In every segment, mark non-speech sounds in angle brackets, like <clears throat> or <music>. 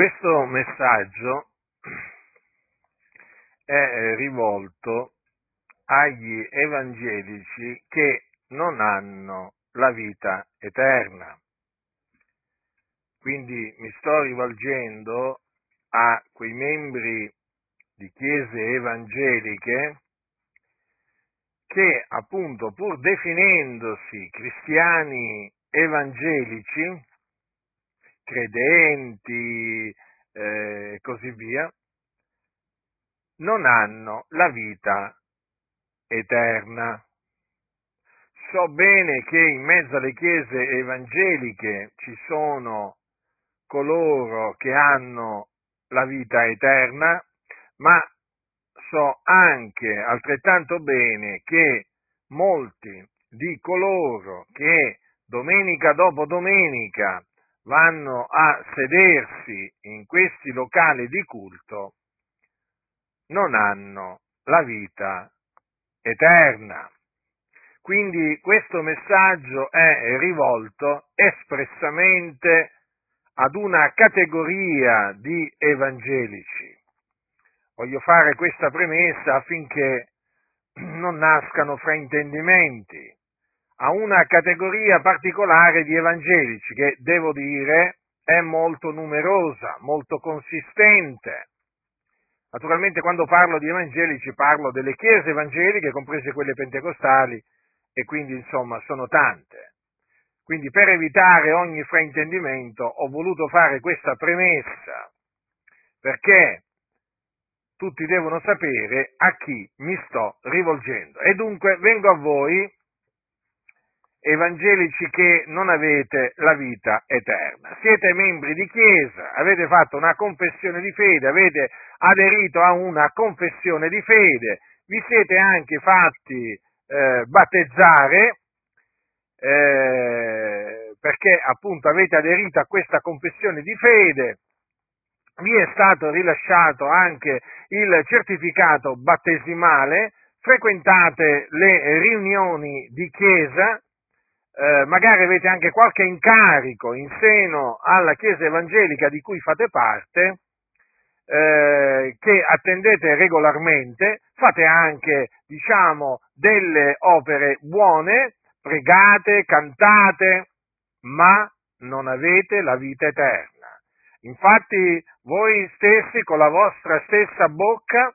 Questo messaggio è rivolto agli evangelici che non hanno la vita eterna. Quindi mi sto rivolgendo a quei membri di chiese evangeliche che appunto pur definendosi cristiani evangelici, credenti e eh, così via, non hanno la vita eterna. So bene che in mezzo alle chiese evangeliche ci sono coloro che hanno la vita eterna, ma so anche altrettanto bene che molti di coloro che domenica dopo domenica vanno a sedersi in questi locali di culto non hanno la vita eterna. Quindi questo messaggio è rivolto espressamente ad una categoria di evangelici. Voglio fare questa premessa affinché non nascano fraintendimenti a una categoria particolare di evangelici che, devo dire, è molto numerosa, molto consistente. Naturalmente quando parlo di evangelici parlo delle chiese evangeliche, comprese quelle pentecostali, e quindi insomma sono tante. Quindi per evitare ogni fraintendimento ho voluto fare questa premessa, perché tutti devono sapere a chi mi sto rivolgendo. E dunque vengo a voi evangelici che non avete la vita eterna. Siete membri di chiesa, avete fatto una confessione di fede, avete aderito a una confessione di fede, vi siete anche fatti eh, battezzare eh, perché appunto avete aderito a questa confessione di fede, vi è stato rilasciato anche il certificato battesimale, frequentate le riunioni di chiesa, eh, magari avete anche qualche incarico in seno alla Chiesa evangelica di cui fate parte, eh, che attendete regolarmente, fate anche, diciamo, delle opere buone, pregate, cantate, ma non avete la vita eterna. Infatti voi stessi con la vostra stessa bocca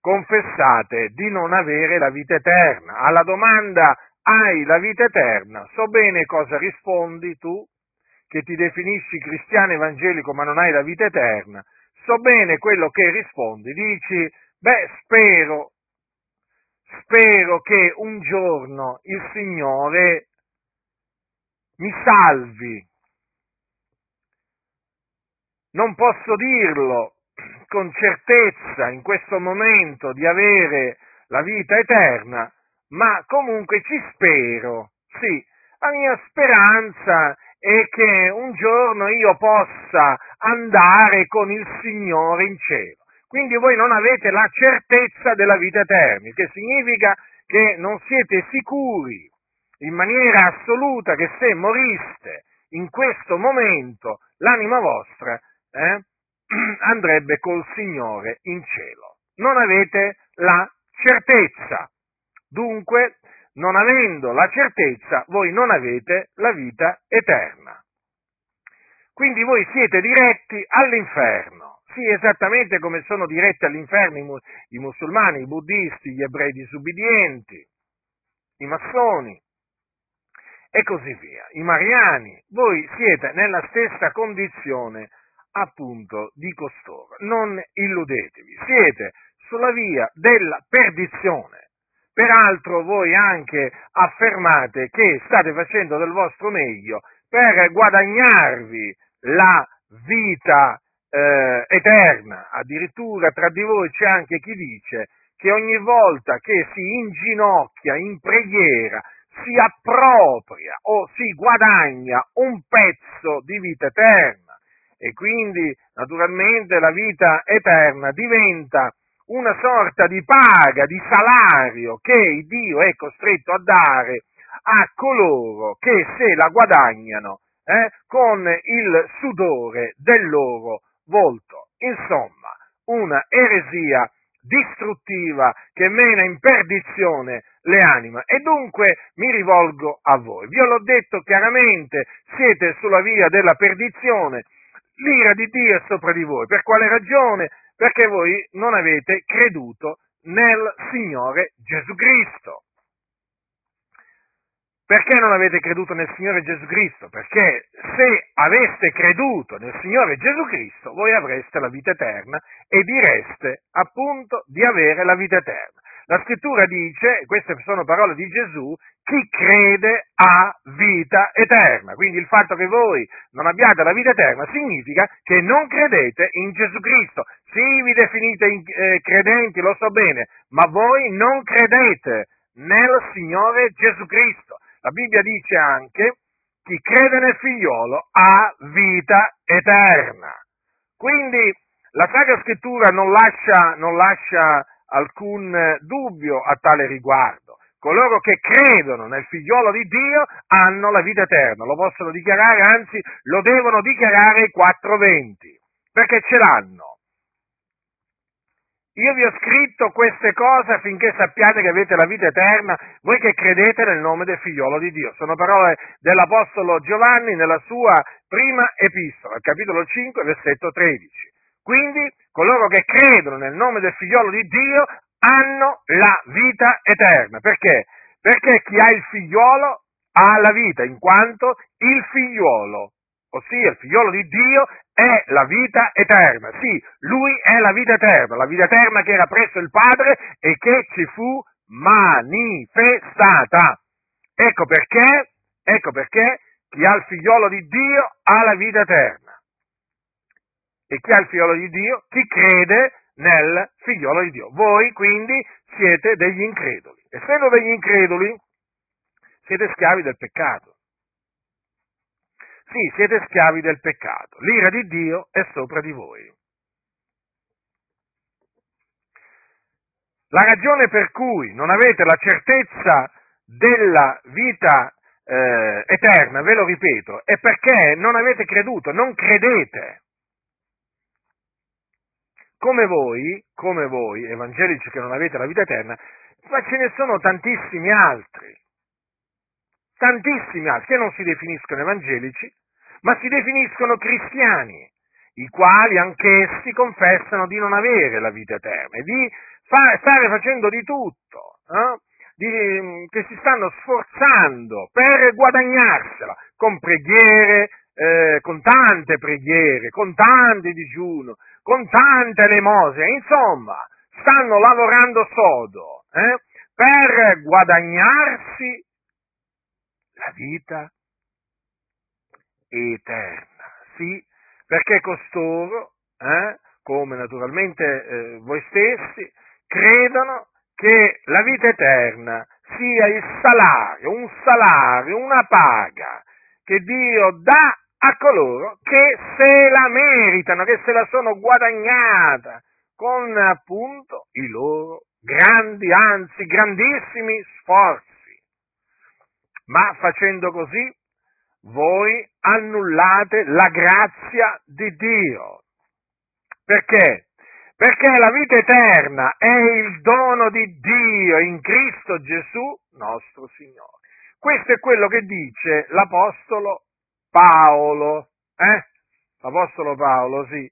confessate di non avere la vita eterna. Alla domanda hai la vita eterna. So bene cosa rispondi tu, che ti definisci cristiano evangelico ma non hai la vita eterna. So bene quello che rispondi. Dici, beh, spero, spero che un giorno il Signore mi salvi. Non posso dirlo con certezza in questo momento di avere la vita eterna, ma comunque ci spero, sì, la mia speranza è che un giorno io possa andare con il Signore in cielo. Quindi voi non avete la certezza della vita eterna, che significa che non siete sicuri in maniera assoluta che se moriste in questo momento l'anima vostra eh, <clears throat> andrebbe col Signore in cielo. Non avete la certezza. Dunque, non avendo la certezza, voi non avete la vita eterna. Quindi voi siete diretti all'inferno. Sì, esattamente come sono diretti all'inferno i, mu- i musulmani, i buddisti, gli ebrei disubbidienti, i massoni e così via, i mariani. Voi siete nella stessa condizione appunto di costoro. Non illudetevi, siete sulla via della perdizione. Peraltro voi anche affermate che state facendo del vostro meglio per guadagnarvi la vita eh, eterna. Addirittura tra di voi c'è anche chi dice che ogni volta che si inginocchia in preghiera si appropria o si guadagna un pezzo di vita eterna e quindi naturalmente la vita eterna diventa una sorta di paga, di salario che Dio è costretto a dare a coloro che se la guadagnano eh, con il sudore del loro volto. Insomma, una eresia distruttiva che mena in perdizione le anime. E dunque mi rivolgo a voi. Vi ho detto chiaramente, siete sulla via della perdizione, l'ira di Dio è sopra di voi. Per quale ragione? Perché voi non avete creduto nel Signore Gesù Cristo. Perché non avete creduto nel Signore Gesù Cristo? Perché se aveste creduto nel Signore Gesù Cristo, voi avreste la vita eterna e direste appunto di avere la vita eterna. La scrittura dice, queste sono parole di Gesù, chi crede ha vita eterna. Quindi il fatto che voi non abbiate la vita eterna significa che non credete in Gesù Cristo. Sì, vi definite eh, credenti, lo so bene, ma voi non credete nel Signore Gesù Cristo. La Bibbia dice anche chi crede nel figliolo ha vita eterna. Quindi la Sacra Scrittura non lascia, non lascia alcun dubbio a tale riguardo. Coloro che credono nel figliolo di Dio hanno la vita eterna, lo possono dichiarare, anzi lo devono dichiarare i 420, perché ce l'hanno. Io vi ho scritto queste cose affinché sappiate che avete la vita eterna, voi che credete nel nome del figliolo di Dio. Sono parole dell'Apostolo Giovanni nella sua prima epistola, capitolo 5, versetto 13. Quindi coloro che credono nel nome del figliolo di Dio hanno la vita eterna. Perché? Perché chi ha il figliolo ha la vita, in quanto il figliolo ossia il figliolo di Dio, è la vita eterna. Sì, lui è la vita eterna, la vita eterna che era presso il Padre e che ci fu manifestata. Ecco perché, ecco perché chi ha il figliolo di Dio ha la vita eterna. E chi ha il figliolo di Dio? Chi crede nel figliolo di Dio. Voi quindi siete degli increduli. Essendo degli increduli, siete schiavi del peccato. Sì, siete schiavi del peccato. L'ira di Dio è sopra di voi. La ragione per cui non avete la certezza della vita eh, eterna, ve lo ripeto, è perché non avete creduto, non credete. Come voi, come voi, evangelici che non avete la vita eterna, ma ce ne sono tantissimi altri tantissimi altri che non si definiscono evangelici, ma si definiscono cristiani, i quali anch'essi confessano di non avere la vita eterna e di fare, stare facendo di tutto, eh? di, che si stanno sforzando per guadagnarsela con preghiere, eh, con tante preghiere, con tanti digiuno, con tante elemosine, insomma, stanno lavorando sodo eh, per guadagnarsi la vita eterna. Sì, perché costoro, eh, come naturalmente eh, voi stessi, credono che la vita eterna sia il salario, un salario, una paga che Dio dà a coloro che se la meritano, che se la sono guadagnata con appunto i loro grandi, anzi grandissimi sforzi. Ma facendo così voi annullate la grazia di Dio. Perché? Perché la vita eterna è il dono di Dio in Cristo Gesù nostro Signore. Questo è quello che dice l'Apostolo Paolo. Eh? L'Apostolo Paolo, sì.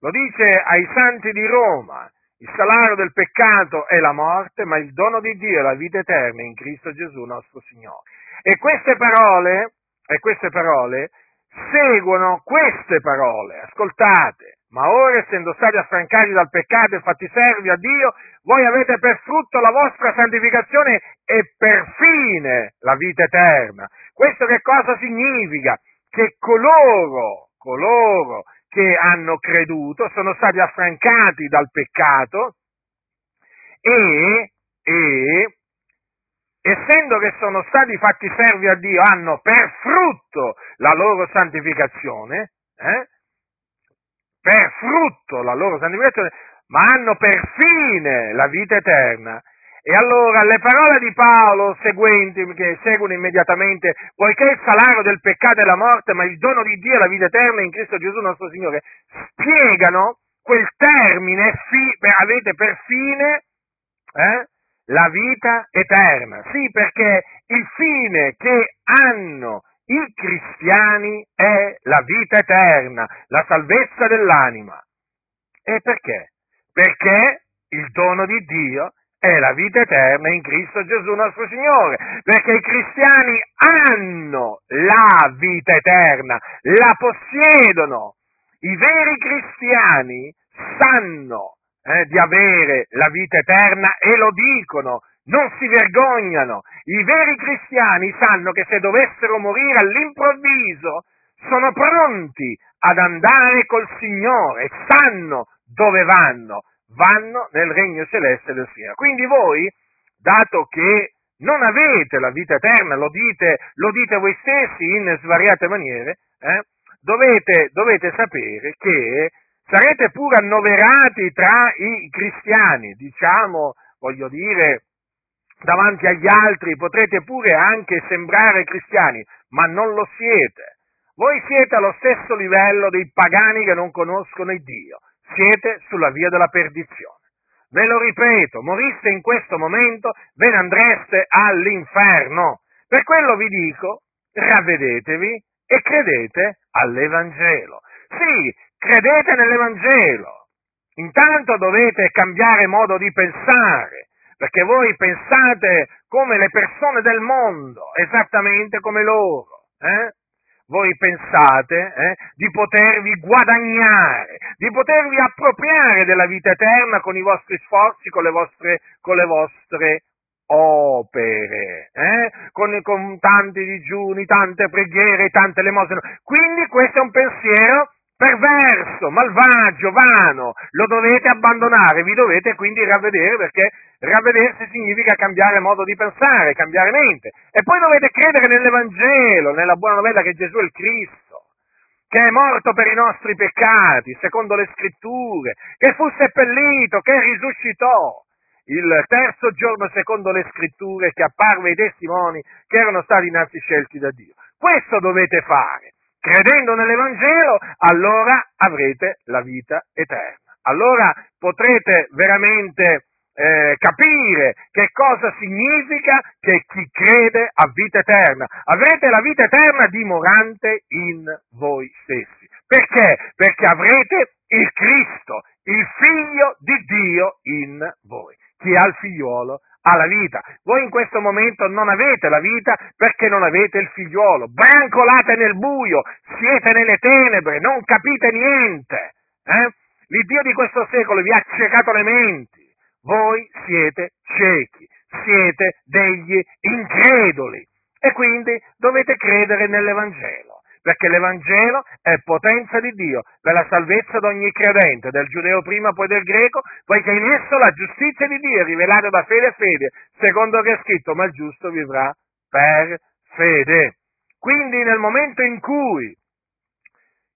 Lo dice ai santi di Roma. Il salario del peccato è la morte, ma il dono di Dio è la vita eterna in Cristo Gesù nostro Signore. E queste parole, e queste parole seguono queste parole, ascoltate, ma ora essendo stati affrancati dal peccato e fatti servi a Dio, voi avete per frutto la vostra santificazione e per fine la vita eterna. Questo che cosa significa? Che coloro, coloro che hanno creduto sono stati affrancati dal peccato e, e essendo che sono stati fatti servi a Dio, hanno per frutto la loro santificazione, eh? per frutto la loro santificazione, ma hanno per fine la vita eterna. E allora le parole di Paolo seguenti, che seguono immediatamente, poiché il salario del peccato è la morte, ma il dono di Dio è la vita eterna in Cristo Gesù nostro Signore, spiegano quel termine, fi, avete per fine eh, la vita eterna. Sì, perché il fine che hanno i cristiani è la vita eterna, la salvezza dell'anima. E perché? Perché il dono di Dio è la vita eterna in Cristo Gesù nostro Signore, perché i cristiani hanno la vita eterna, la possiedono. I veri cristiani sanno eh, di avere la vita eterna e lo dicono, non si vergognano. I veri cristiani sanno che se dovessero morire all'improvviso sono pronti ad andare col Signore, sanno dove vanno, vanno nel regno celeste del Signore. Quindi voi, dato che non avete la vita eterna, lo dite, lo dite voi stessi in svariate maniere, eh, dovete, dovete sapere che sarete pure annoverati tra i cristiani, diciamo, voglio dire, davanti agli altri potrete pure anche sembrare cristiani, ma non lo siete. Voi siete allo stesso livello dei pagani che non conoscono il Dio, siete sulla via della perdizione. Ve lo ripeto, moriste in questo momento, ve ne andreste all'inferno. Per quello vi dico, ravvedetevi e credete all'Evangelo. Sì, credete nell'Evangelo. Intanto dovete cambiare modo di pensare, perché voi pensate come le persone del mondo, esattamente come loro. Eh? Voi pensate eh, di potervi guadagnare, di potervi appropriare della vita eterna con i vostri sforzi, con le vostre, con le vostre opere, eh? con, con tanti digiuni, tante preghiere, tante lemosine. Quindi questo è un pensiero perverso, malvagio, vano, lo dovete abbandonare, vi dovete quindi ravvedere perché ravvedersi significa cambiare modo di pensare, cambiare mente. E poi dovete credere nell'Evangelo, nella buona novella che Gesù è il Cristo, che è morto per i nostri peccati, secondo le scritture, che fu seppellito, che risuscitò. Il terzo giorno secondo le scritture che apparve ai testimoni che erano stati innanzi scelti da Dio. Questo dovete fare credendo nell'Evangelo, allora avrete la vita eterna. Allora potrete veramente eh, capire che cosa significa che chi crede ha vita eterna. Avrete la vita eterna dimorante in voi stessi. Perché? Perché avrete il Cristo, il figlio di Dio in voi. Chi ha il figliuolo alla vita. Voi in questo momento non avete la vita perché non avete il figliuolo. Brancolate nel buio, siete nelle tenebre, non capite niente. Eh? L'Iddio di questo secolo vi ha ciecato le menti. Voi siete ciechi, siete degli increduli e quindi dovete credere nell'Evangelo perché l'Evangelo è potenza di Dio per la salvezza di ogni credente, del giudeo prima poi del greco, poiché in esso la giustizia di Dio è rivelata da fede a fede, secondo che è scritto, ma il giusto vivrà per fede. Quindi nel momento in cui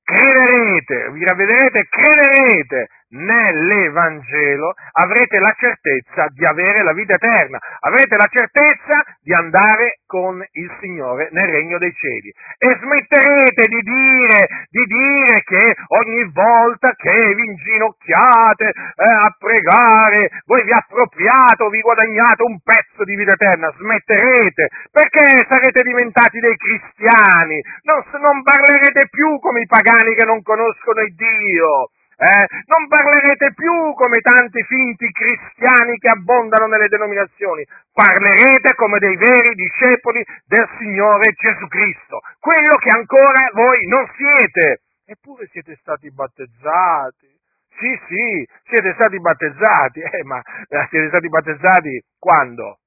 crederete, vi ravvederete, crederete nell'Evangelo, avrete la certezza di avere la vita eterna, avrete la certezza di andare con il Signore nel regno dei cieli. E smetterete di dire, di dire che ogni volta che vi inginocchiate eh, a pregare, voi vi appropriate o vi guadagnate un pezzo di vita eterna, smetterete, perché sarete diventati dei cristiani, non, non parlerete più come i pagani che non conoscono il Dio eh? Non parlerete più come tanti finti cristiani che abbondano nelle denominazioni, parlerete come dei veri discepoli del Signore Gesù Cristo, quello che ancora voi non siete. Eppure siete stati battezzati. Sì, sì, siete stati battezzati, eh, ma eh, siete stati battezzati quando?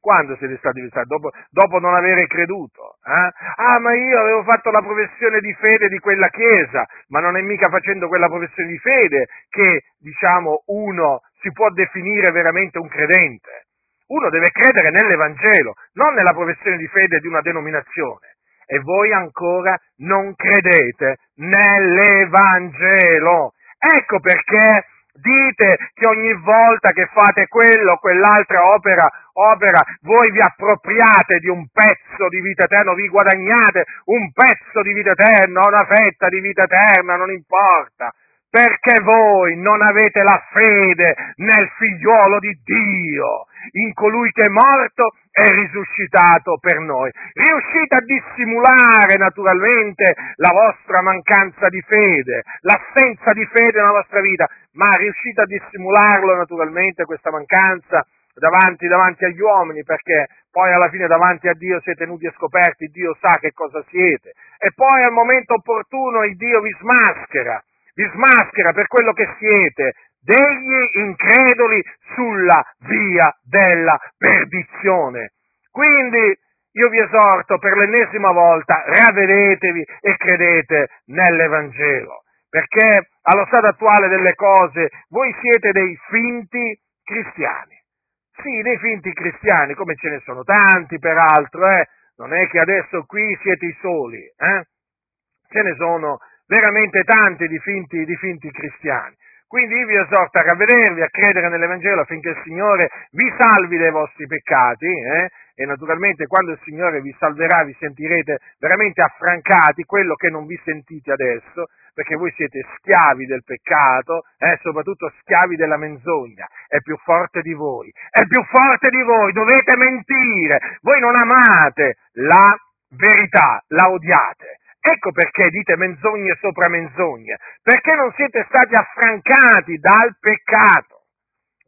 Quando siete stati battezzati? Dopo, dopo non avere creduto. Eh? Ah, ma io avevo fatto la professione di fede di quella chiesa, ma non è mica facendo quella professione di fede che, diciamo, uno si può definire veramente un credente. Uno deve credere nell'Evangelo, non nella professione di fede di una denominazione. E voi ancora non credete nell'Evangelo. Ecco perché dite che ogni volta che fate quello o quell'altra opera, opera, voi vi appropriate di un pezzo di vita eterna, vi guadagnate un pezzo di vita eterna, una fetta di vita eterna, non importa perché voi non avete la fede nel figliuolo di Dio, in colui che è morto e risuscitato per noi. Riuscite a dissimulare naturalmente la vostra mancanza di fede, l'assenza di fede nella vostra vita, ma riuscite a dissimularlo naturalmente questa mancanza davanti, davanti agli uomini, perché poi alla fine davanti a Dio siete tenuti e scoperti, Dio sa che cosa siete, e poi al momento opportuno il Dio vi smaschera vi smaschera per quello che siete, degli increduli sulla via della perdizione. Quindi io vi esorto per l'ennesima volta, ravvedetevi e credete nell'Evangelo, perché allo stato attuale delle cose voi siete dei finti cristiani. Sì, dei finti cristiani, come ce ne sono tanti peraltro, eh? non è che adesso qui siete i soli, eh? ce ne sono veramente tanti di finti, di finti cristiani. Quindi io vi esorto a ravvedervi, a credere nell'Evangelo affinché il Signore vi salvi dai vostri peccati eh? e naturalmente quando il Signore vi salverà vi sentirete veramente affrancati, quello che non vi sentite adesso, perché voi siete schiavi del peccato, eh? soprattutto schiavi della menzogna, è più forte di voi, è più forte di voi, dovete mentire, voi non amate la verità, la odiate Ecco perché dite menzogne sopra menzogne, perché non siete stati affrancati dal peccato.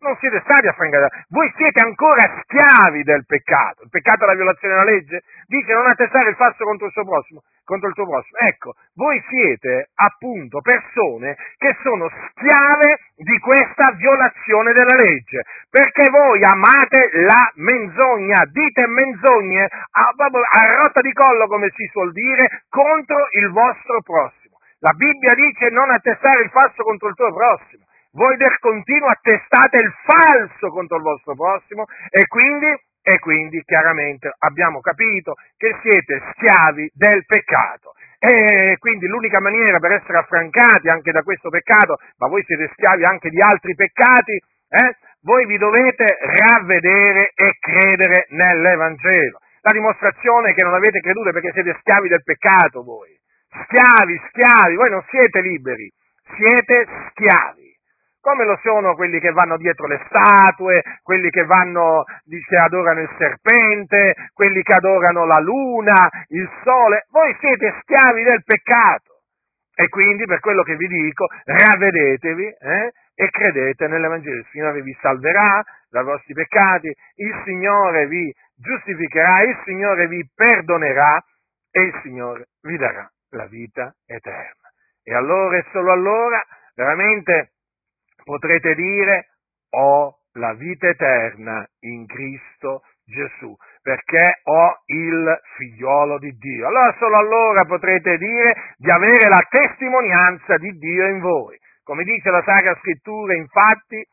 Non siete stati affrancati, voi siete ancora schiavi del peccato. Il peccato è la violazione della legge? Dice non attestare il falso contro il suo prossimo contro il tuo prossimo. Ecco, voi siete appunto persone che sono schiave di questa violazione della legge, perché voi amate la menzogna, dite menzogne a, a rotta di collo, come si suol dire, contro il vostro prossimo. La Bibbia dice non attestare il falso contro il tuo prossimo. Voi del continuo attestate il falso contro il vostro prossimo e quindi e quindi chiaramente abbiamo capito che siete schiavi del peccato. E quindi l'unica maniera per essere affrancati anche da questo peccato, ma voi siete schiavi anche di altri peccati, eh? voi vi dovete ravvedere e credere nell'Evangelo. La dimostrazione è che non avete creduto perché siete schiavi del peccato voi. Schiavi, schiavi, voi non siete liberi, siete schiavi come lo sono quelli che vanno dietro le statue, quelli che, vanno, che adorano il serpente, quelli che adorano la luna, il sole. Voi siete schiavi del peccato. E quindi, per quello che vi dico, ravvedetevi eh, e credete nell'Evangelo. Il Signore vi salverà dai vostri peccati, il Signore vi giustificherà, il Signore vi perdonerà e il Signore vi darà la vita eterna. E allora e solo allora, veramente, potrete dire ho la vita eterna in Cristo Gesù, perché ho il figliolo di Dio. Allora solo allora potrete dire di avere la testimonianza di Dio in voi. Come dice la Sacra Scrittura, infatti,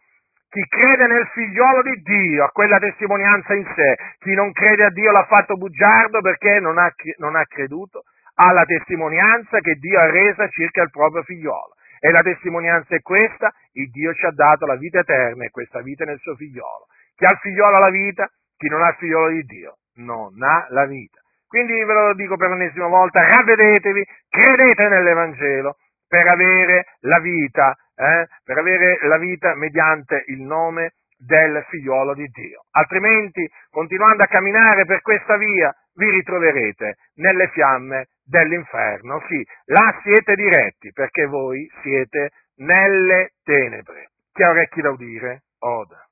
chi crede nel figliolo di Dio ha quella testimonianza in sé, chi non crede a Dio l'ha fatto bugiardo perché non ha, non ha creduto alla testimonianza che Dio ha resa circa il proprio figliolo. E la testimonianza è questa, il Dio ci ha dato la vita eterna e questa vita è nel suo figliolo. Chi ha il figliolo ha la vita, chi non ha il figliolo di Dio non ha la vita. Quindi ve lo dico per l'ennesima volta, ravvedetevi, credete nell'Evangelo per avere la vita, eh, per avere la vita mediante il nome del figliolo di Dio. Altrimenti, continuando a camminare per questa via, vi ritroverete nelle fiamme dell'inferno. Sì, là siete diretti perché voi siete nelle tenebre. Chi ha orecchi da udire, oda.